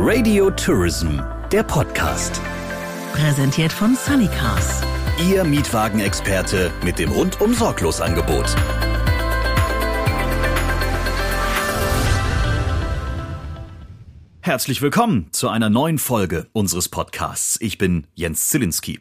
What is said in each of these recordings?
Radio Tourism, der Podcast. Präsentiert von Sunnycars. Ihr Mietwagenexperte mit dem rundum sorglos Angebot. Herzlich willkommen zu einer neuen Folge unseres Podcasts. Ich bin Jens Zielinski.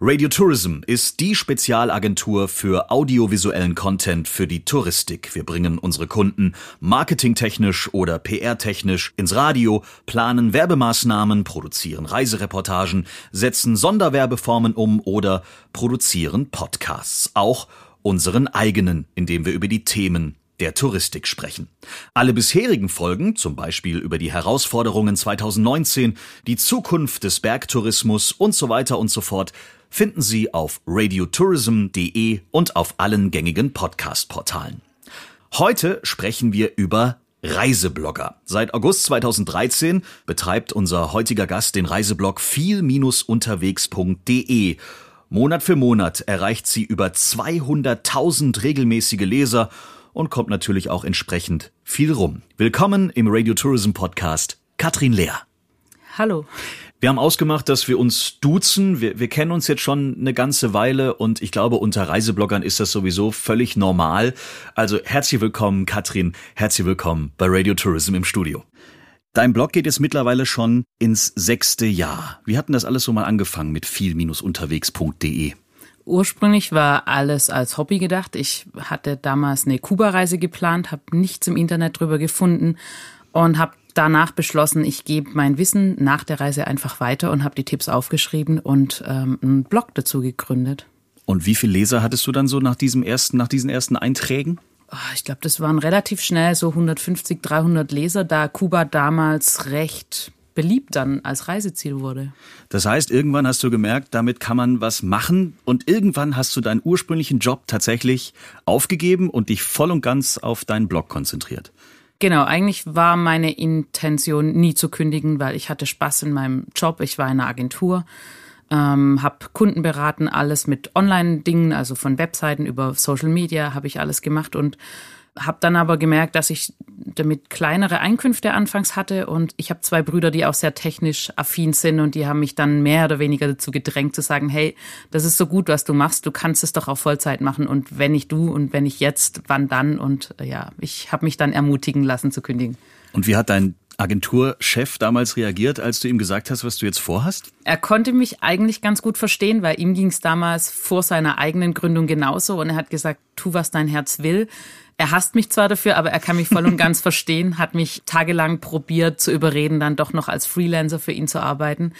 Radio Tourism ist die Spezialagentur für audiovisuellen Content für die Touristik. Wir bringen unsere Kunden marketingtechnisch oder PR-technisch ins Radio, planen Werbemaßnahmen, produzieren Reisereportagen, setzen Sonderwerbeformen um oder produzieren Podcasts. Auch unseren eigenen, indem wir über die Themen der Touristik sprechen. Alle bisherigen Folgen, zum Beispiel über die Herausforderungen 2019, die Zukunft des Bergtourismus und so weiter und so fort, finden Sie auf radiotourism.de und auf allen gängigen Podcast-Portalen. Heute sprechen wir über Reiseblogger. Seit August 2013 betreibt unser heutiger Gast den Reiseblog viel-unterwegs.de. Monat für Monat erreicht sie über 200.000 regelmäßige Leser und kommt natürlich auch entsprechend viel rum. Willkommen im Radio Tourism Podcast, Katrin Lehr. Hallo. Wir haben ausgemacht, dass wir uns duzen. Wir, wir kennen uns jetzt schon eine ganze Weile und ich glaube, unter Reisebloggern ist das sowieso völlig normal. Also herzlich willkommen, Katrin. Herzlich willkommen bei Radio Tourism im Studio. Dein Blog geht jetzt mittlerweile schon ins sechste Jahr. Wie hat denn das alles so mal angefangen mit viel-unterwegs.de? Ursprünglich war alles als Hobby gedacht. Ich hatte damals eine Kuba-Reise geplant, habe nichts im Internet drüber gefunden und habe danach beschlossen, ich gebe mein Wissen nach der Reise einfach weiter und habe die Tipps aufgeschrieben und ähm, einen Blog dazu gegründet. Und wie viele Leser hattest du dann so nach diesem ersten, nach diesen ersten Einträgen? Oh, ich glaube, das waren relativ schnell so 150, 300 Leser, da Kuba damals recht beliebt dann als Reiseziel wurde. Das heißt, irgendwann hast du gemerkt, damit kann man was machen und irgendwann hast du deinen ursprünglichen Job tatsächlich aufgegeben und dich voll und ganz auf deinen Blog konzentriert. Genau, eigentlich war meine Intention nie zu kündigen, weil ich hatte Spaß in meinem Job. Ich war in einer Agentur, ähm, habe Kunden beraten, alles mit Online-Dingen, also von Webseiten über Social Media habe ich alles gemacht und habe dann aber gemerkt, dass ich damit kleinere Einkünfte anfangs hatte und ich habe zwei Brüder, die auch sehr technisch affin sind und die haben mich dann mehr oder weniger dazu gedrängt zu sagen, hey, das ist so gut, was du machst, du kannst es doch auf Vollzeit machen und wenn nicht du und wenn nicht jetzt, wann dann und äh, ja, ich habe mich dann ermutigen lassen zu kündigen. Und wie hat dein Agenturchef damals reagiert, als du ihm gesagt hast, was du jetzt vorhast? Er konnte mich eigentlich ganz gut verstehen, weil ihm ging es damals vor seiner eigenen Gründung genauso und er hat gesagt, tu, was dein Herz will. Er hasst mich zwar dafür, aber er kann mich voll und ganz verstehen, hat mich tagelang probiert zu überreden, dann doch noch als Freelancer für ihn zu arbeiten.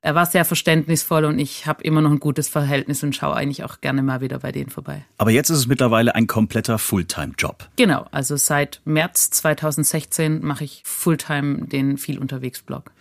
Er war sehr verständnisvoll und ich habe immer noch ein gutes Verhältnis und schaue eigentlich auch gerne mal wieder bei denen vorbei. Aber jetzt ist es mittlerweile ein kompletter Fulltime-Job. Genau, also seit März 2016 mache ich Fulltime den viel unterwegs Blog.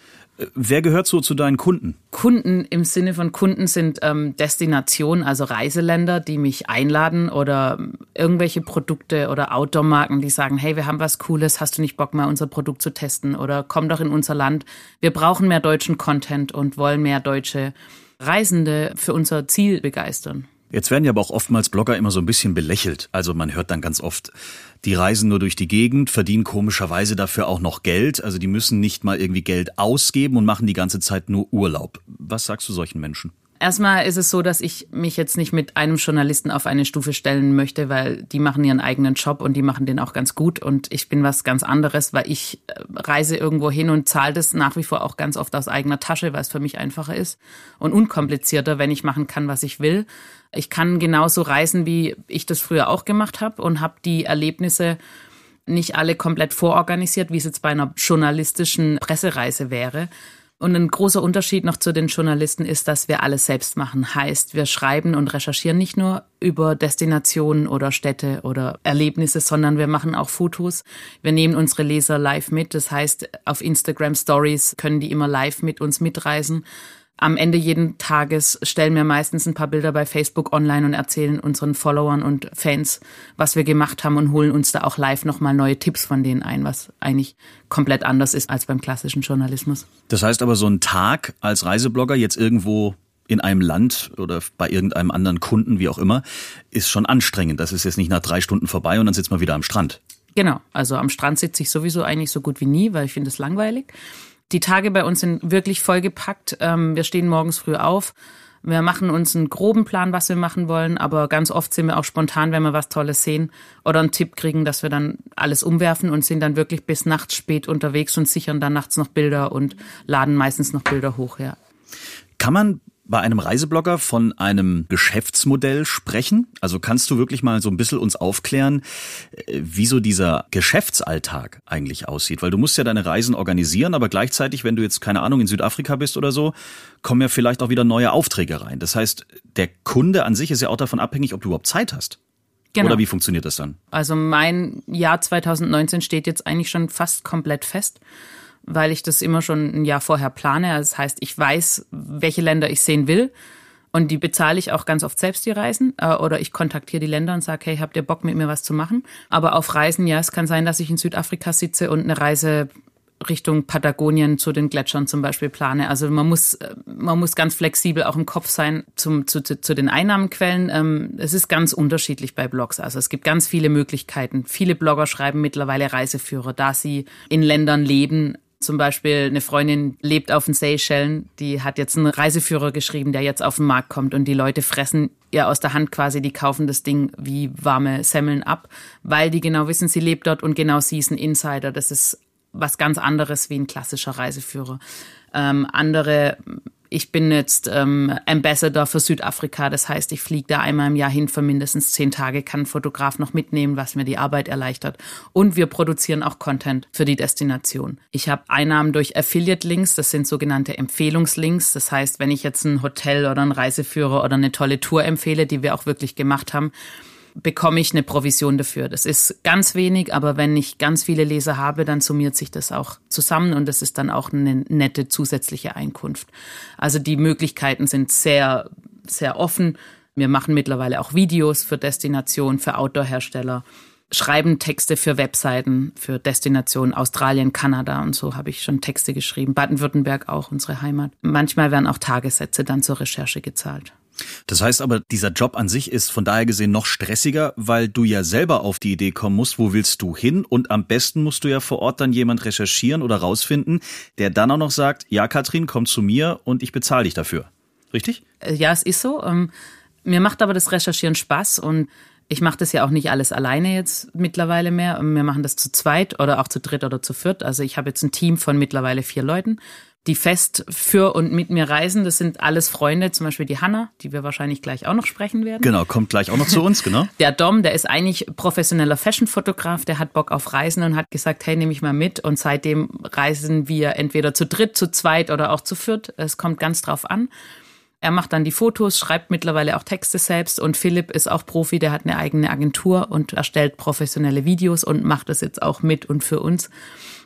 Wer gehört so zu deinen Kunden? Kunden im Sinne von Kunden sind ähm, Destinationen, also Reiseländer, die mich einladen oder irgendwelche Produkte oder Outdoor-Marken, die sagen, hey, wir haben was Cooles, hast du nicht Bock mal unser Produkt zu testen oder komm doch in unser Land. Wir brauchen mehr deutschen Content und wollen mehr deutsche Reisende für unser Ziel begeistern. Jetzt werden ja aber auch oftmals Blogger immer so ein bisschen belächelt. Also man hört dann ganz oft, die reisen nur durch die Gegend, verdienen komischerweise dafür auch noch Geld. Also die müssen nicht mal irgendwie Geld ausgeben und machen die ganze Zeit nur Urlaub. Was sagst du solchen Menschen? Erstmal ist es so, dass ich mich jetzt nicht mit einem Journalisten auf eine Stufe stellen möchte, weil die machen ihren eigenen Job und die machen den auch ganz gut und ich bin was ganz anderes, weil ich äh, reise irgendwo hin und zahle das nach wie vor auch ganz oft aus eigener Tasche, weil es für mich einfacher ist und unkomplizierter, wenn ich machen kann, was ich will. Ich kann genauso reisen, wie ich das früher auch gemacht habe und habe die Erlebnisse nicht alle komplett vororganisiert, wie es jetzt bei einer journalistischen Pressereise wäre, und ein großer Unterschied noch zu den Journalisten ist, dass wir alles selbst machen. Heißt, wir schreiben und recherchieren nicht nur über Destinationen oder Städte oder Erlebnisse, sondern wir machen auch Fotos. Wir nehmen unsere Leser live mit. Das heißt, auf Instagram Stories können die immer live mit uns mitreisen am Ende jeden Tages stellen wir meistens ein paar Bilder bei Facebook online und erzählen unseren Followern und Fans, was wir gemacht haben und holen uns da auch live nochmal neue Tipps von denen ein, was eigentlich komplett anders ist als beim klassischen Journalismus. Das heißt aber, so ein Tag als Reiseblogger jetzt irgendwo in einem Land oder bei irgendeinem anderen Kunden, wie auch immer, ist schon anstrengend. Das ist jetzt nicht nach drei Stunden vorbei und dann sitzt man wieder am Strand. Genau, also am Strand sitze ich sowieso eigentlich so gut wie nie, weil ich finde es langweilig. Die Tage bei uns sind wirklich vollgepackt. Ähm, wir stehen morgens früh auf. Wir machen uns einen groben Plan, was wir machen wollen, aber ganz oft sind wir auch spontan, wenn wir was Tolles sehen oder einen Tipp kriegen, dass wir dann alles umwerfen und sind dann wirklich bis nachts spät unterwegs und sichern dann nachts noch Bilder und laden meistens noch Bilder hoch, ja. Kann man bei einem Reiseblogger von einem Geschäftsmodell sprechen? Also kannst du wirklich mal so ein bisschen uns aufklären, äh, wie so dieser Geschäftsalltag eigentlich aussieht? Weil du musst ja deine Reisen organisieren, aber gleichzeitig, wenn du jetzt keine Ahnung in Südafrika bist oder so, kommen ja vielleicht auch wieder neue Aufträge rein. Das heißt, der Kunde an sich ist ja auch davon abhängig, ob du überhaupt Zeit hast. Genau. Oder wie funktioniert das dann? Also mein Jahr 2019 steht jetzt eigentlich schon fast komplett fest weil ich das immer schon ein Jahr vorher plane. Das heißt, ich weiß, welche Länder ich sehen will. Und die bezahle ich auch ganz oft selbst, die Reisen. Äh, oder ich kontaktiere die Länder und sage, hey, habt ihr Bock, mit mir was zu machen? Aber auf Reisen, ja, es kann sein, dass ich in Südafrika sitze und eine Reise Richtung Patagonien zu den Gletschern zum Beispiel plane. Also man muss, äh, man muss ganz flexibel auch im Kopf sein zum, zu, zu, zu den Einnahmenquellen. Ähm, es ist ganz unterschiedlich bei Blogs. Also es gibt ganz viele Möglichkeiten. Viele Blogger schreiben mittlerweile Reiseführer, da sie in Ländern leben, zum Beispiel eine Freundin lebt auf den Seychellen, die hat jetzt einen Reiseführer geschrieben, der jetzt auf den Markt kommt und die Leute fressen ihr aus der Hand quasi, die kaufen das Ding wie warme Semmeln ab, weil die genau wissen, sie lebt dort und genau sie ist ein Insider. Das ist was ganz anderes wie ein klassischer Reiseführer. Ähm, andere ich bin jetzt ähm, Ambassador für Südafrika. Das heißt, ich fliege da einmal im Jahr hin für mindestens zehn Tage, kann einen Fotograf noch mitnehmen, was mir die Arbeit erleichtert. Und wir produzieren auch Content für die Destination. Ich habe Einnahmen durch Affiliate-Links, das sind sogenannte Empfehlungslinks. Das heißt, wenn ich jetzt ein Hotel oder einen Reiseführer oder eine tolle Tour empfehle, die wir auch wirklich gemacht haben, bekomme ich eine Provision dafür. Das ist ganz wenig, aber wenn ich ganz viele Leser habe, dann summiert sich das auch zusammen und das ist dann auch eine nette zusätzliche Einkunft. Also die Möglichkeiten sind sehr, sehr offen. Wir machen mittlerweile auch Videos für Destinationen, für Outdoor-Hersteller, schreiben Texte für Webseiten, für Destinationen Australien, Kanada und so habe ich schon Texte geschrieben. Baden-Württemberg auch, unsere Heimat. Manchmal werden auch Tagessätze dann zur Recherche gezahlt. Das heißt aber, dieser Job an sich ist von daher gesehen noch stressiger, weil du ja selber auf die Idee kommen musst, wo willst du hin? Und am besten musst du ja vor Ort dann jemand recherchieren oder rausfinden, der dann auch noch sagt, ja, Katrin, komm zu mir und ich bezahle dich dafür. Richtig? Äh, ja, es ist so. Ähm, mir macht aber das Recherchieren Spaß und ich mache das ja auch nicht alles alleine jetzt mittlerweile mehr. Wir machen das zu zweit oder auch zu dritt oder zu viert. Also ich habe jetzt ein Team von mittlerweile vier Leuten die fest für und mit mir reisen. Das sind alles Freunde, zum Beispiel die Hanna, die wir wahrscheinlich gleich auch noch sprechen werden. Genau, kommt gleich auch noch zu uns, genau. Der Dom, der ist eigentlich professioneller Fashion-Fotograf, der hat Bock auf Reisen und hat gesagt, hey, nehme ich mal mit. Und seitdem reisen wir entweder zu dritt, zu zweit oder auch zu viert. Es kommt ganz drauf an. Er macht dann die Fotos, schreibt mittlerweile auch Texte selbst und Philipp ist auch Profi, der hat eine eigene Agentur und erstellt professionelle Videos und macht das jetzt auch mit und für uns.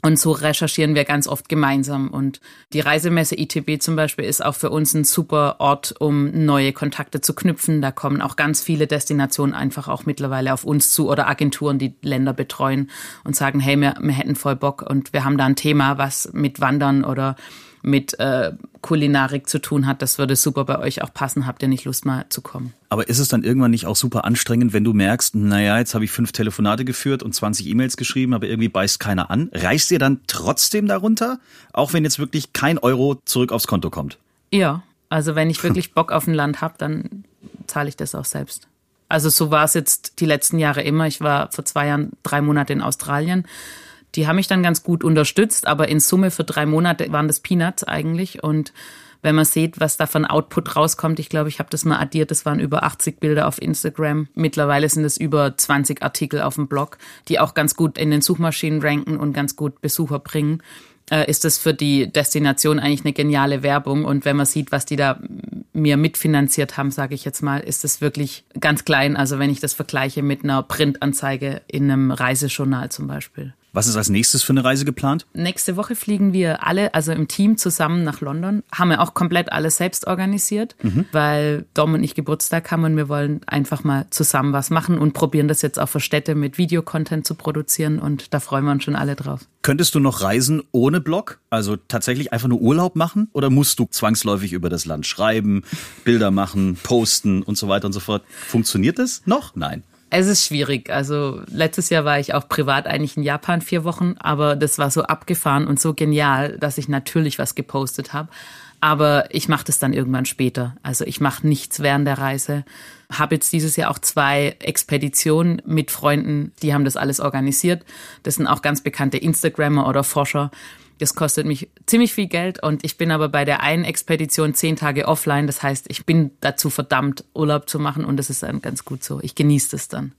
Und so recherchieren wir ganz oft gemeinsam. Und die Reisemesse ITB zum Beispiel ist auch für uns ein super Ort, um neue Kontakte zu knüpfen. Da kommen auch ganz viele Destinationen einfach auch mittlerweile auf uns zu oder Agenturen, die Länder betreuen und sagen, hey, wir, wir hätten voll Bock und wir haben da ein Thema, was mit Wandern oder mit äh, Kulinarik zu tun hat, das würde super bei euch auch passen. Habt ihr nicht Lust mal zu kommen? Aber ist es dann irgendwann nicht auch super anstrengend, wenn du merkst, naja, jetzt habe ich fünf Telefonate geführt und 20 E-Mails geschrieben, aber irgendwie beißt keiner an? Reißt ihr dann trotzdem darunter, auch wenn jetzt wirklich kein Euro zurück aufs Konto kommt? Ja, also wenn ich wirklich Bock auf ein Land habe, dann zahle ich das auch selbst. Also so war es jetzt die letzten Jahre immer. Ich war vor zwei Jahren drei Monate in Australien die haben mich dann ganz gut unterstützt, aber in Summe für drei Monate waren das Peanuts eigentlich. Und wenn man sieht, was da von Output rauskommt, ich glaube, ich habe das mal addiert, das waren über 80 Bilder auf Instagram. Mittlerweile sind es über 20 Artikel auf dem Blog, die auch ganz gut in den Suchmaschinen ranken und ganz gut Besucher bringen äh, ist das für die Destination eigentlich eine geniale Werbung. Und wenn man sieht, was die da mir mitfinanziert haben, sage ich jetzt mal, ist das wirklich ganz klein. Also wenn ich das vergleiche mit einer Printanzeige in einem Reisejournal zum Beispiel. Was ist als nächstes für eine Reise geplant? Nächste Woche fliegen wir alle, also im Team zusammen nach London. Haben wir auch komplett alles selbst organisiert, mhm. weil Dom und ich Geburtstag haben und wir wollen einfach mal zusammen was machen und probieren das jetzt auch für Städte mit Videocontent zu produzieren und da freuen wir uns schon alle drauf. Könntest du noch reisen ohne Blog? Also tatsächlich einfach nur Urlaub machen? Oder musst du zwangsläufig über das Land schreiben, Bilder machen, posten und so weiter und so fort? Funktioniert das noch? Nein. Es ist schwierig. Also letztes Jahr war ich auch privat eigentlich in Japan vier Wochen, aber das war so abgefahren und so genial, dass ich natürlich was gepostet habe. Aber ich mache das dann irgendwann später. Also ich mache nichts während der Reise. Habe jetzt dieses Jahr auch zwei Expeditionen mit Freunden, die haben das alles organisiert. Das sind auch ganz bekannte Instagrammer oder Forscher. Das kostet mich ziemlich viel Geld und ich bin aber bei der einen Expedition zehn Tage offline. Das heißt, ich bin dazu verdammt, Urlaub zu machen und das ist dann ganz gut so. Ich genieße das dann.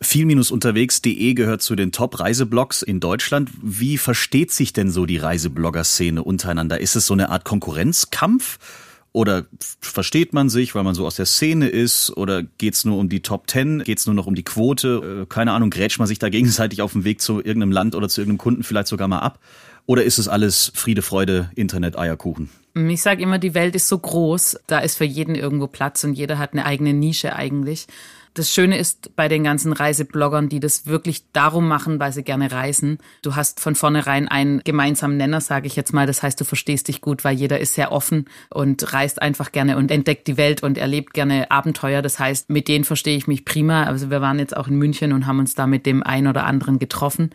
Viel-unterwegs.de gehört zu den Top-Reiseblogs in Deutschland. Wie versteht sich denn so die Reiseblogger-Szene untereinander? Ist es so eine Art Konkurrenzkampf? Oder versteht man sich, weil man so aus der Szene ist? Oder geht's nur um die Top Ten? Geht's nur noch um die Quote? Äh, keine Ahnung, grätscht man sich da gegenseitig auf dem Weg zu irgendeinem Land oder zu irgendeinem Kunden vielleicht sogar mal ab? Oder ist es alles Friede, Freude, Internet, Eierkuchen? Ich sage immer, die Welt ist so groß, da ist für jeden irgendwo Platz und jeder hat eine eigene Nische eigentlich. Das Schöne ist bei den ganzen Reisebloggern, die das wirklich darum machen, weil sie gerne reisen. Du hast von vornherein einen gemeinsamen Nenner, sage ich jetzt mal. Das heißt, du verstehst dich gut, weil jeder ist sehr offen und reist einfach gerne und entdeckt die Welt und erlebt gerne Abenteuer. Das heißt, mit denen verstehe ich mich prima. Also wir waren jetzt auch in München und haben uns da mit dem einen oder anderen getroffen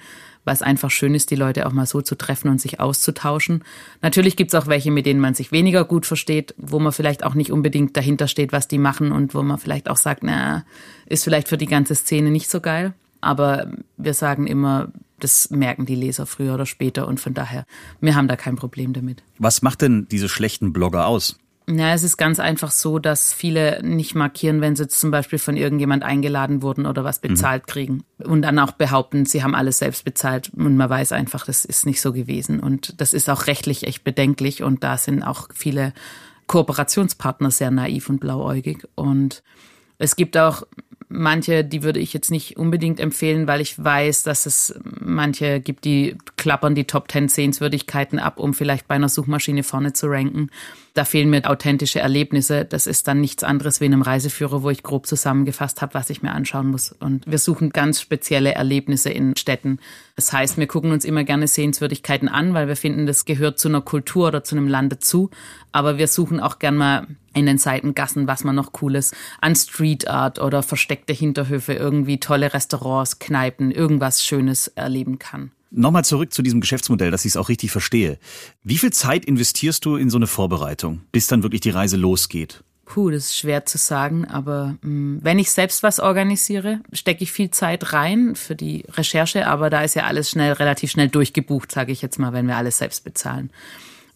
es einfach schön ist, die Leute auch mal so zu treffen und sich auszutauschen. Natürlich gibt es auch welche, mit denen man sich weniger gut versteht, wo man vielleicht auch nicht unbedingt dahinter steht, was die machen und wo man vielleicht auch sagt, na, ist vielleicht für die ganze Szene nicht so geil. Aber wir sagen immer, das merken die Leser früher oder später und von daher, wir haben da kein Problem damit. Was macht denn diese schlechten Blogger aus? Ja, es ist ganz einfach so, dass viele nicht markieren, wenn sie zum Beispiel von irgendjemand eingeladen wurden oder was bezahlt mhm. kriegen. Und dann auch behaupten, sie haben alles selbst bezahlt. Und man weiß einfach, das ist nicht so gewesen. Und das ist auch rechtlich echt bedenklich. Und da sind auch viele Kooperationspartner sehr naiv und blauäugig. Und es gibt auch manche, die würde ich jetzt nicht unbedingt empfehlen, weil ich weiß, dass es manche gibt, die klappern die Top 10 Sehenswürdigkeiten ab, um vielleicht bei einer Suchmaschine vorne zu ranken. Da fehlen mir authentische Erlebnisse. Das ist dann nichts anderes wie in einem Reiseführer, wo ich grob zusammengefasst habe, was ich mir anschauen muss. Und wir suchen ganz spezielle Erlebnisse in Städten. Das heißt, wir gucken uns immer gerne Sehenswürdigkeiten an, weil wir finden, das gehört zu einer Kultur oder zu einem Land dazu. Aber wir suchen auch gern mal in den Seitengassen, was man noch Cooles an Street Art oder versteckte Hinterhöfe, irgendwie tolle Restaurants, Kneipen, irgendwas Schönes erleben kann. Nochmal zurück zu diesem Geschäftsmodell, dass ich es auch richtig verstehe. Wie viel Zeit investierst du in so eine Vorbereitung, bis dann wirklich die Reise losgeht? Puh, das ist schwer zu sagen, aber mh, mm, wenn ich selbst was organisiere, stecke ich viel Zeit rein für die Recherche, aber da ist ja alles schnell, relativ schnell durchgebucht, sage ich jetzt mal, wenn wir alles selbst bezahlen.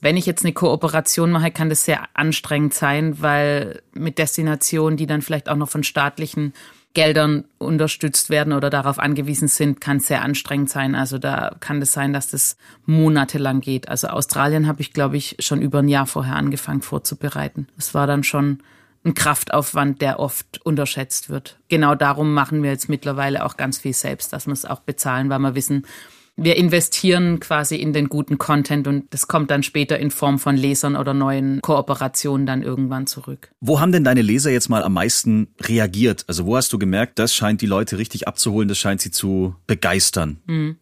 Wenn ich jetzt eine Kooperation mache, kann das sehr anstrengend sein, weil mit Destinationen, die dann vielleicht auch noch von staatlichen Geldern unterstützt werden oder darauf angewiesen sind, kann sehr anstrengend sein. Also da kann es sein, dass das monatelang geht. Also Australien habe ich, glaube ich, schon über ein Jahr vorher angefangen vorzubereiten. Es war dann schon ein Kraftaufwand, der oft unterschätzt wird. Genau darum machen wir jetzt mittlerweile auch ganz viel selbst, dass wir es auch bezahlen, weil wir wissen, wir investieren quasi in den guten Content und das kommt dann später in Form von Lesern oder neuen Kooperationen dann irgendwann zurück. Wo haben denn deine Leser jetzt mal am meisten reagiert? Also wo hast du gemerkt, das scheint die Leute richtig abzuholen, das scheint sie zu begeistern? Mhm.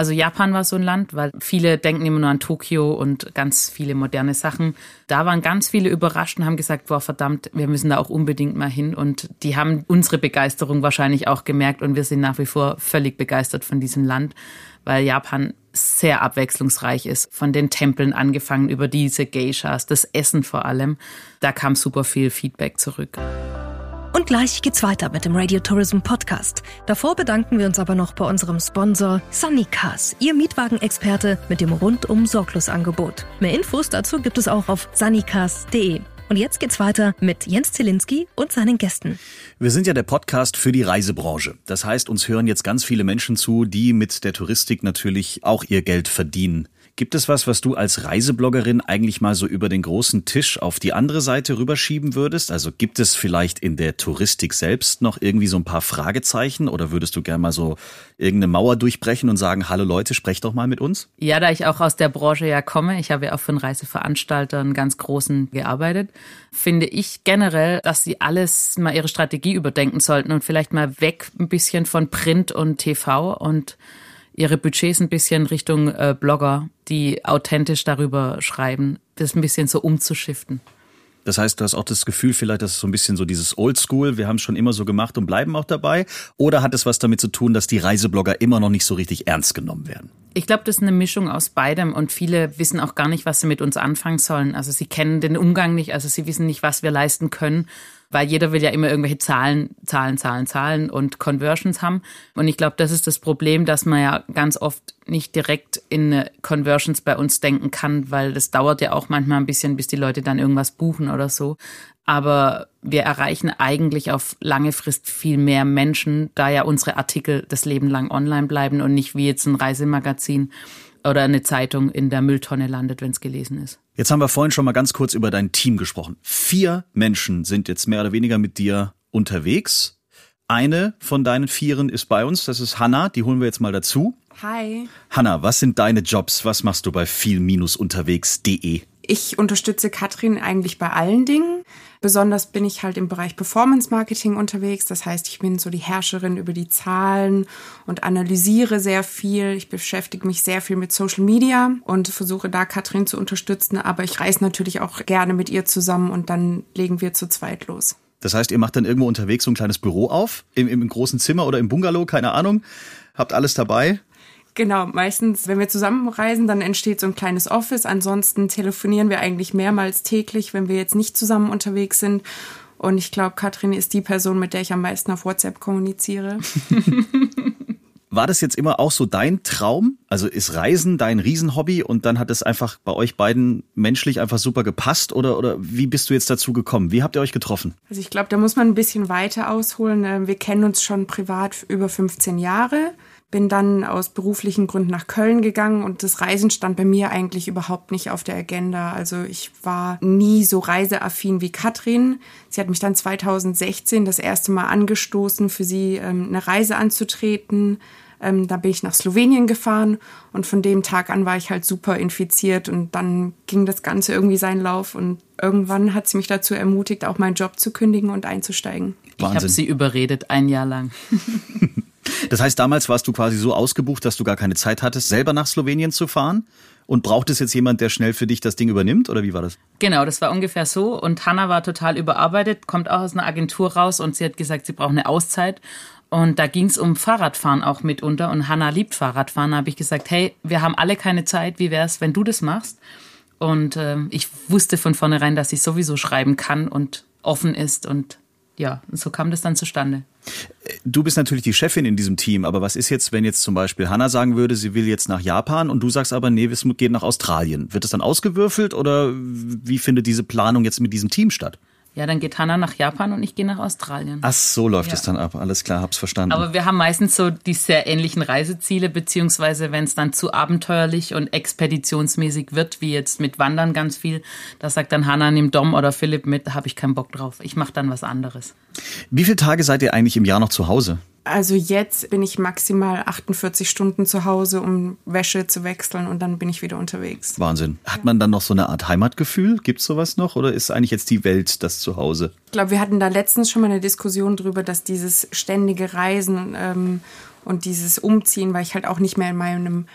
Also Japan war so ein Land, weil viele denken immer nur an Tokio und ganz viele moderne Sachen. Da waren ganz viele überrascht und haben gesagt, boah, verdammt, wir müssen da auch unbedingt mal hin. Und die haben unsere Begeisterung wahrscheinlich auch gemerkt und wir sind nach wie vor völlig begeistert von diesem Land weil Japan sehr abwechslungsreich ist. Von den Tempeln angefangen über diese Geishas, das Essen vor allem. Da kam super viel Feedback zurück. Und gleich geht's weiter mit dem Radio Tourism Podcast. Davor bedanken wir uns aber noch bei unserem Sponsor Sunnycars, Ihr Mietwagenexperte mit dem rundum Sorglosangebot. Mehr Infos dazu gibt es auch auf sunnycars.de. Und jetzt geht's weiter mit Jens Zielinski und seinen Gästen. Wir sind ja der Podcast für die Reisebranche. Das heißt, uns hören jetzt ganz viele Menschen zu, die mit der Touristik natürlich auch ihr Geld verdienen. Gibt es was, was du als Reisebloggerin eigentlich mal so über den großen Tisch auf die andere Seite rüberschieben würdest? Also gibt es vielleicht in der Touristik selbst noch irgendwie so ein paar Fragezeichen oder würdest du gerne mal so irgendeine Mauer durchbrechen und sagen, hallo Leute, sprecht doch mal mit uns? Ja, da ich auch aus der Branche ja komme, ich habe ja auch für einen Reiseveranstalter einen ganz großen gearbeitet, finde ich generell, dass sie alles mal ihre Strategie überdenken sollten und vielleicht mal weg ein bisschen von Print und TV und ihre Budgets ein bisschen Richtung äh, Blogger, die authentisch darüber schreiben, das ein bisschen so umzuschiften. Das heißt, du hast auch das Gefühl vielleicht, dass es so ein bisschen so dieses Oldschool, wir haben es schon immer so gemacht und bleiben auch dabei? Oder hat es was damit zu tun, dass die Reiseblogger immer noch nicht so richtig ernst genommen werden? Ich glaube, das ist eine Mischung aus beidem und viele wissen auch gar nicht, was sie mit uns anfangen sollen. Also sie kennen den Umgang nicht, also sie wissen nicht, was wir leisten können weil jeder will ja immer irgendwelche Zahlen, Zahlen, Zahlen, Zahlen und Conversions haben. Und ich glaube, das ist das Problem, dass man ja ganz oft nicht direkt in Conversions bei uns denken kann, weil das dauert ja auch manchmal ein bisschen, bis die Leute dann irgendwas buchen oder so. Aber wir erreichen eigentlich auf lange Frist viel mehr Menschen, da ja unsere Artikel das Leben lang online bleiben und nicht wie jetzt ein Reisemagazin oder eine Zeitung in der Mülltonne landet, wenn es gelesen ist. Jetzt haben wir vorhin schon mal ganz kurz über dein Team gesprochen. Vier Menschen sind jetzt mehr oder weniger mit dir unterwegs. Eine von deinen Vieren ist bei uns, das ist Hanna, die holen wir jetzt mal dazu. Hi. Hanna, was sind deine Jobs? Was machst du bei viel-unterwegs.de? Ich unterstütze Katrin eigentlich bei allen Dingen. Besonders bin ich halt im Bereich Performance Marketing unterwegs. Das heißt, ich bin so die Herrscherin über die Zahlen und analysiere sehr viel. Ich beschäftige mich sehr viel mit Social Media und versuche da Katrin zu unterstützen. Aber ich reise natürlich auch gerne mit ihr zusammen und dann legen wir zu zweit los. Das heißt, ihr macht dann irgendwo unterwegs so ein kleines Büro auf, im, im großen Zimmer oder im Bungalow, keine Ahnung. Habt alles dabei Genau, meistens, wenn wir zusammenreisen, dann entsteht so ein kleines Office. Ansonsten telefonieren wir eigentlich mehrmals täglich, wenn wir jetzt nicht zusammen unterwegs sind. Und ich glaube, Katrin ist die Person, mit der ich am meisten auf WhatsApp kommuniziere. War das jetzt immer auch so dein Traum? Also ist Reisen dein Riesenhobby und dann hat es einfach bei euch beiden menschlich einfach super gepasst oder, oder wie bist du jetzt dazu gekommen? Wie habt ihr euch getroffen? Also ich glaube, da muss man ein bisschen weiter ausholen. Ähm, wir kennen uns schon privat über 15 Jahre bin dann aus beruflichen Gründen nach Köln gegangen und das Reisen stand bei mir eigentlich überhaupt nicht auf der Agenda. Also ich war nie so reiseaffin wie Katrin. Sie hat mich dann 2016 das erste Mal angestoßen, für sie ähm, eine Reise anzutreten. Ähm, da bin ich nach Slowenien gefahren und von dem Tag an war ich halt super infiziert und dann ging das Ganze irgendwie seinen Lauf und irgendwann hat sie mich dazu ermutigt, auch meinen Job zu kündigen und einzusteigen. Ich habe sie überredet, ein Jahr lang. Das heißt, damals warst du quasi so ausgebucht, dass du gar keine Zeit hattest, selber nach Slowenien zu fahren? Und braucht es jetzt jemand, der schnell für dich das Ding übernimmt? Oder wie war das? Genau, das war ungefähr so. Und Hanna war total überarbeitet, kommt auch aus einer Agentur raus und sie hat gesagt, sie braucht eine Auszeit. Und da ging es um Fahrradfahren auch mitunter. Und Hanna liebt Fahrradfahren. Da habe ich gesagt, hey, wir haben alle keine Zeit. Wie wäre es, wenn du das machst? Und äh, ich wusste von vornherein, dass sie sowieso schreiben kann und offen ist. Und ja, so kam das dann zustande. Du bist natürlich die Chefin in diesem Team, aber was ist jetzt, wenn jetzt zum Beispiel Hanna sagen würde, sie will jetzt nach Japan und du sagst aber, nee, es geht nach Australien. Wird das dann ausgewürfelt oder wie findet diese Planung jetzt mit diesem Team statt? Ja, dann geht Hannah nach Japan und ich gehe nach Australien. Ach, so läuft ja. es dann ab. Alles klar, hab's verstanden. Aber wir haben meistens so die sehr ähnlichen Reiseziele, beziehungsweise wenn es dann zu abenteuerlich und expeditionsmäßig wird, wie jetzt mit Wandern ganz viel, da sagt dann Hannah, nimm Dom oder Philipp mit, da habe ich keinen Bock drauf. Ich mache dann was anderes. Wie viele Tage seid ihr eigentlich im Jahr noch zu Hause? Also jetzt bin ich maximal 48 Stunden zu Hause, um Wäsche zu wechseln und dann bin ich wieder unterwegs. Wahnsinn. Hat man dann noch so eine Art Heimatgefühl? Gibt es sowas noch oder ist eigentlich jetzt die Welt das Zuhause? Ich glaube, wir hatten da letztens schon mal eine Diskussion drüber, dass dieses ständige Reisen ähm, und dieses Umziehen, weil ich halt auch nicht mehr in meinem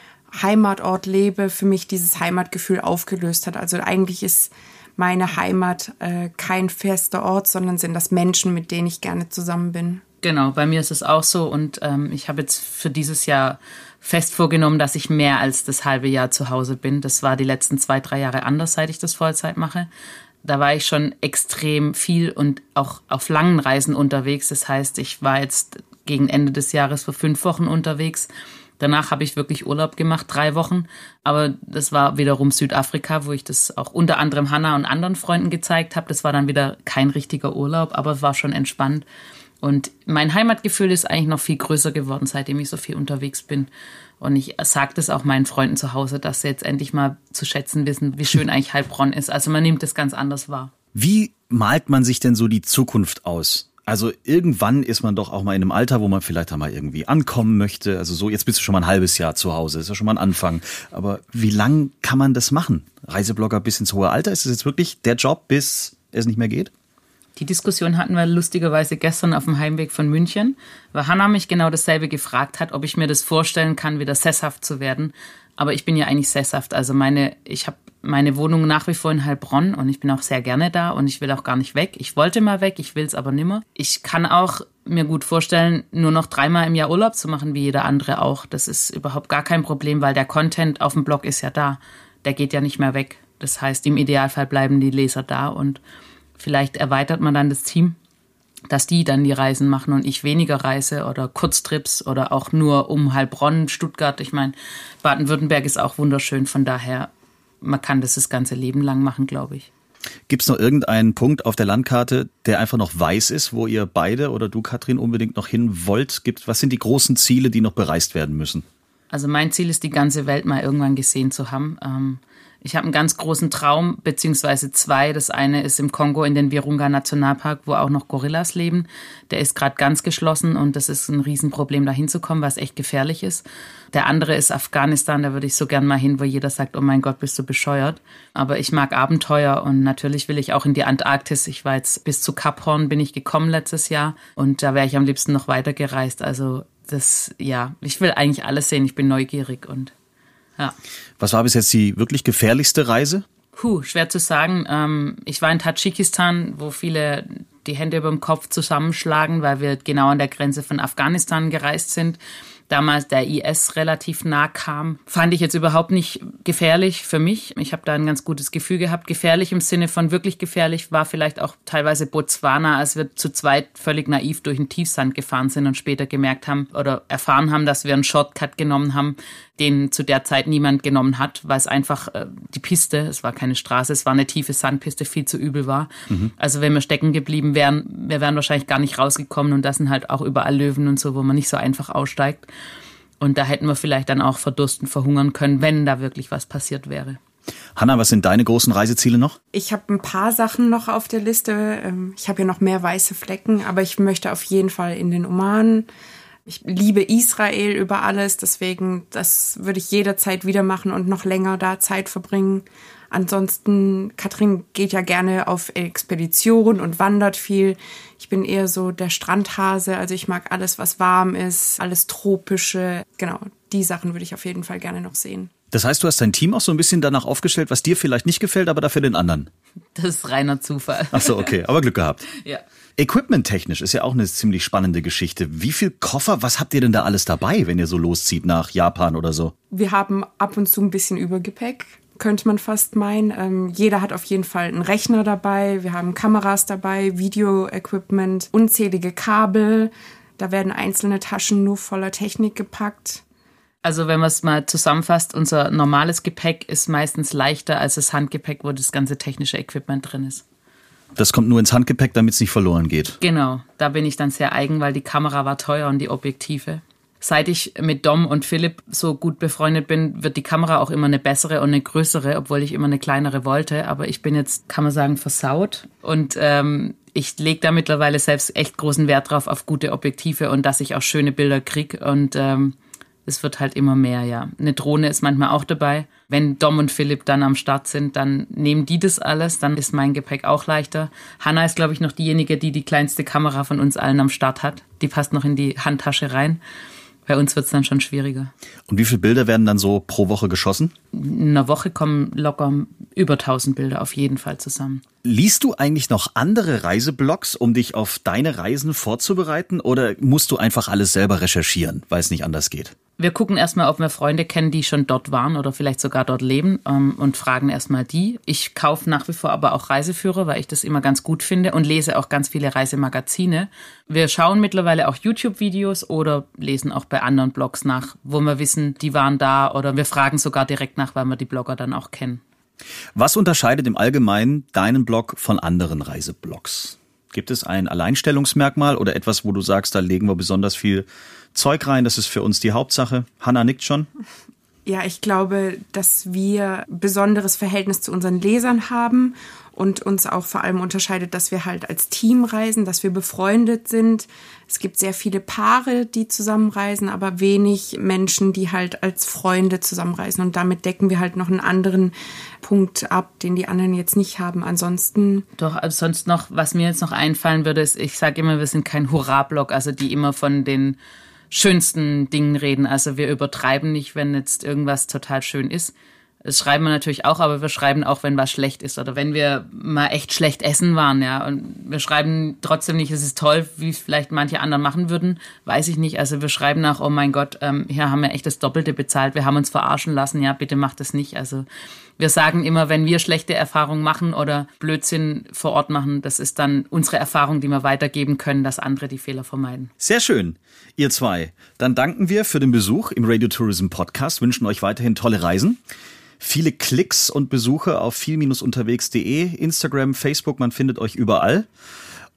Heimatort lebe, für mich dieses Heimatgefühl aufgelöst hat. Also eigentlich ist meine Heimat äh, kein fester Ort, sondern sind das Menschen, mit denen ich gerne zusammen bin. Genau, bei mir ist es auch so und ähm, ich habe jetzt für dieses Jahr fest vorgenommen, dass ich mehr als das halbe Jahr zu Hause bin. Das war die letzten zwei, drei Jahre anders, seit ich das Vollzeit mache. Da war ich schon extrem viel und auch auf langen Reisen unterwegs. Das heißt, ich war jetzt gegen Ende des Jahres für fünf Wochen unterwegs. Danach habe ich wirklich Urlaub gemacht, drei Wochen. Aber das war wiederum Südafrika, wo ich das auch unter anderem Hanna und anderen Freunden gezeigt habe. Das war dann wieder kein richtiger Urlaub, aber war schon entspannt. Und mein Heimatgefühl ist eigentlich noch viel größer geworden, seitdem ich so viel unterwegs bin. Und ich sage das auch meinen Freunden zu Hause, dass sie jetzt endlich mal zu schätzen wissen, wie schön eigentlich Heilbronn ist. Also man nimmt das ganz anders wahr. Wie malt man sich denn so die Zukunft aus? Also irgendwann ist man doch auch mal in einem Alter, wo man vielleicht einmal irgendwie ankommen möchte. Also so, jetzt bist du schon mal ein halbes Jahr zu Hause, ist ja schon mal ein Anfang. Aber wie lang kann man das machen? Reiseblogger bis ins hohe Alter? Ist das jetzt wirklich der Job, bis es nicht mehr geht? Die Diskussion hatten wir lustigerweise gestern auf dem Heimweg von München, weil Hannah mich genau dasselbe gefragt hat, ob ich mir das vorstellen kann, wieder sesshaft zu werden. Aber ich bin ja eigentlich sesshaft. Also meine, ich habe meine Wohnung nach wie vor in Heilbronn und ich bin auch sehr gerne da und ich will auch gar nicht weg. Ich wollte mal weg, ich will es aber nimmer. Ich kann auch mir gut vorstellen, nur noch dreimal im Jahr Urlaub zu machen, wie jeder andere auch. Das ist überhaupt gar kein Problem, weil der Content auf dem Blog ist ja da. Der geht ja nicht mehr weg. Das heißt, im Idealfall bleiben die Leser da und vielleicht erweitert man dann das Team, dass die dann die Reisen machen und ich weniger reise oder Kurztrips oder auch nur um Heilbronn, Stuttgart. Ich meine, Baden-Württemberg ist auch wunderschön. Von daher, man kann das das ganze Leben lang machen, glaube ich. Gibt es noch irgendeinen Punkt auf der Landkarte, der einfach noch weiß ist, wo ihr beide oder du, Katrin, unbedingt noch hin wollt? Gibt, was sind die großen Ziele, die noch bereist werden müssen? Also mein Ziel ist, die ganze Welt mal irgendwann gesehen zu haben. Ähm, ich habe einen ganz großen Traum, beziehungsweise zwei. Das eine ist im Kongo in den Virunga Nationalpark, wo auch noch Gorillas leben. Der ist gerade ganz geschlossen und das ist ein Riesenproblem, da hinzukommen, was echt gefährlich ist. Der andere ist Afghanistan, da würde ich so gern mal hin, wo jeder sagt, oh mein Gott, bist du bescheuert. Aber ich mag Abenteuer und natürlich will ich auch in die Antarktis. Ich war jetzt bis zu Kap Horn bin ich gekommen letztes Jahr und da wäre ich am liebsten noch weiter gereist. Also das, ja, ich will eigentlich alles sehen. Ich bin neugierig und ja. Was war bis jetzt die wirklich gefährlichste Reise? Puh, schwer zu sagen. Ähm, ich war in Tadschikistan, wo viele die Hände über dem Kopf zusammenschlagen, weil wir genau an der Grenze von Afghanistan gereist sind damals der IS relativ nah kam, fand ich jetzt überhaupt nicht gefährlich für mich. Ich habe da ein ganz gutes Gefühl gehabt. Gefährlich im Sinne von wirklich gefährlich war vielleicht auch teilweise Botswana, als wir zu zweit völlig naiv durch den Tiefsand gefahren sind und später gemerkt haben oder erfahren haben, dass wir einen Shortcut genommen haben, den zu der Zeit niemand genommen hat, weil es einfach äh, die Piste, es war keine Straße, es war eine tiefe Sandpiste, viel zu übel war. Mhm. Also wenn wir stecken geblieben wären, wir wären wahrscheinlich gar nicht rausgekommen und das sind halt auch überall Löwen und so, wo man nicht so einfach aussteigt. Und da hätten wir vielleicht dann auch verdursten, verhungern können, wenn da wirklich was passiert wäre. Hanna, was sind deine großen Reiseziele noch? Ich habe ein paar Sachen noch auf der Liste. Ähm, ich habe ja noch mehr weiße Flecken, aber ich möchte auf jeden Fall in den Oman. Ich liebe Israel über alles, deswegen das würde ich jederzeit wieder machen und noch länger da Zeit verbringen. Ansonsten, Katrin geht ja gerne auf Expedition und wandert viel. Ich bin eher so der Strandhase, also ich mag alles, was warm ist, alles tropische. Genau, die Sachen würde ich auf jeden Fall gerne noch sehen. Das heißt, du hast dein Team auch so ein bisschen danach aufgestellt, was dir vielleicht nicht gefällt, aber dafür den anderen. Das ist reiner Zufall. Ach so, okay, aber Glück gehabt. ja. Equipment-technisch ist ja auch eine ziemlich spannende Geschichte. Wie viel Koffer, was habt ihr denn da alles dabei, wenn ihr so loszieht nach Japan oder so? Wir haben ab und zu ein bisschen Übergepäck könnte man fast meinen. Ähm, jeder hat auf jeden Fall einen Rechner dabei. Wir haben Kameras dabei, Video-Equipment, unzählige Kabel. Da werden einzelne Taschen nur voller Technik gepackt. Also wenn man es mal zusammenfasst, unser normales Gepäck ist meistens leichter als das Handgepäck, wo das ganze technische Equipment drin ist. Das kommt nur ins Handgepäck, damit es nicht verloren geht. Genau, da bin ich dann sehr eigen, weil die Kamera war teuer und die Objektive seit ich mit Dom und Philipp so gut befreundet bin, wird die Kamera auch immer eine bessere und eine größere, obwohl ich immer eine kleinere wollte. Aber ich bin jetzt, kann man sagen, versaut. Und ähm, ich lege da mittlerweile selbst echt großen Wert drauf auf gute Objektive und dass ich auch schöne Bilder krieg. Und ähm, es wird halt immer mehr, ja. Eine Drohne ist manchmal auch dabei. Wenn Dom und Philipp dann am Start sind, dann nehmen die das alles, dann ist mein Gepäck auch leichter. Hanna ist, glaube ich, noch diejenige, die die kleinste Kamera von uns allen am Start hat. Die passt noch in die Handtasche rein. Bei uns wird es dann schon schwieriger. Und wie viele Bilder werden dann so pro Woche geschossen? In einer Woche kommen locker über 1000 Bilder auf jeden Fall zusammen. Liest du eigentlich noch andere Reiseblogs, um dich auf deine Reisen vorzubereiten oder musst du einfach alles selber recherchieren, weil es nicht anders geht? Wir gucken erstmal, ob wir Freunde kennen, die schon dort waren oder vielleicht sogar dort leben ähm, und fragen erstmal die. Ich kaufe nach wie vor aber auch Reiseführer, weil ich das immer ganz gut finde und lese auch ganz viele Reisemagazine. Wir schauen mittlerweile auch YouTube-Videos oder lesen auch bei anderen Blogs nach, wo wir wissen, die waren da oder wir fragen sogar direkt nach, weil wir die Blogger dann auch kennen. Was unterscheidet im Allgemeinen deinen Blog von anderen Reiseblogs? Gibt es ein Alleinstellungsmerkmal oder etwas, wo du sagst, da legen wir besonders viel Zeug rein, das ist für uns die Hauptsache. Hanna nickt schon. Ja, ich glaube, dass wir besonderes Verhältnis zu unseren Lesern haben und uns auch vor allem unterscheidet, dass wir halt als Team reisen, dass wir befreundet sind. Es gibt sehr viele Paare, die zusammenreisen, aber wenig Menschen, die halt als Freunde zusammenreisen. Und damit decken wir halt noch einen anderen Punkt ab, den die anderen jetzt nicht haben. Ansonsten. Doch, also sonst noch, was mir jetzt noch einfallen würde, ist, ich sage immer, wir sind kein Hurra-Blog, also die immer von den schönsten Dingen reden. Also wir übertreiben nicht, wenn jetzt irgendwas total schön ist. Das schreiben wir natürlich auch, aber wir schreiben auch, wenn was schlecht ist oder wenn wir mal echt schlecht essen waren, ja. Und wir schreiben trotzdem nicht, es ist toll, wie es vielleicht manche anderen machen würden, weiß ich nicht. Also wir schreiben nach, oh mein Gott, ähm, hier haben wir echt das Doppelte bezahlt, wir haben uns verarschen lassen, ja, bitte macht das nicht. Also wir sagen immer, wenn wir schlechte Erfahrungen machen oder Blödsinn vor Ort machen, das ist dann unsere Erfahrung, die wir weitergeben können, dass andere die Fehler vermeiden. Sehr schön, ihr zwei. Dann danken wir für den Besuch im Radio Tourism Podcast, wünschen euch weiterhin tolle Reisen viele Klicks und Besuche auf viel-unterwegs.de, Instagram, Facebook, man findet euch überall.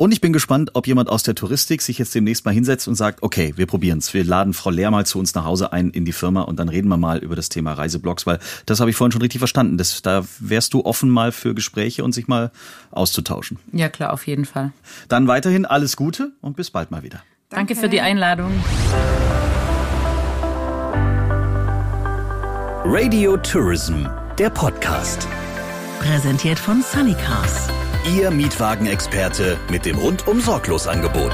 Und ich bin gespannt, ob jemand aus der Touristik sich jetzt demnächst mal hinsetzt und sagt, okay, wir probieren's. Wir laden Frau Lehr mal zu uns nach Hause ein in die Firma und dann reden wir mal über das Thema Reiseblogs, weil das habe ich vorhin schon richtig verstanden. Das, da wärst du offen mal für Gespräche und sich mal auszutauschen. Ja, klar, auf jeden Fall. Dann weiterhin alles Gute und bis bald mal wieder. Danke, Danke für die Einladung. Radio Tourism, der Podcast. Präsentiert von Sunnycars. Ihr Mietwagenexperte mit dem rundum sorglos Angebot.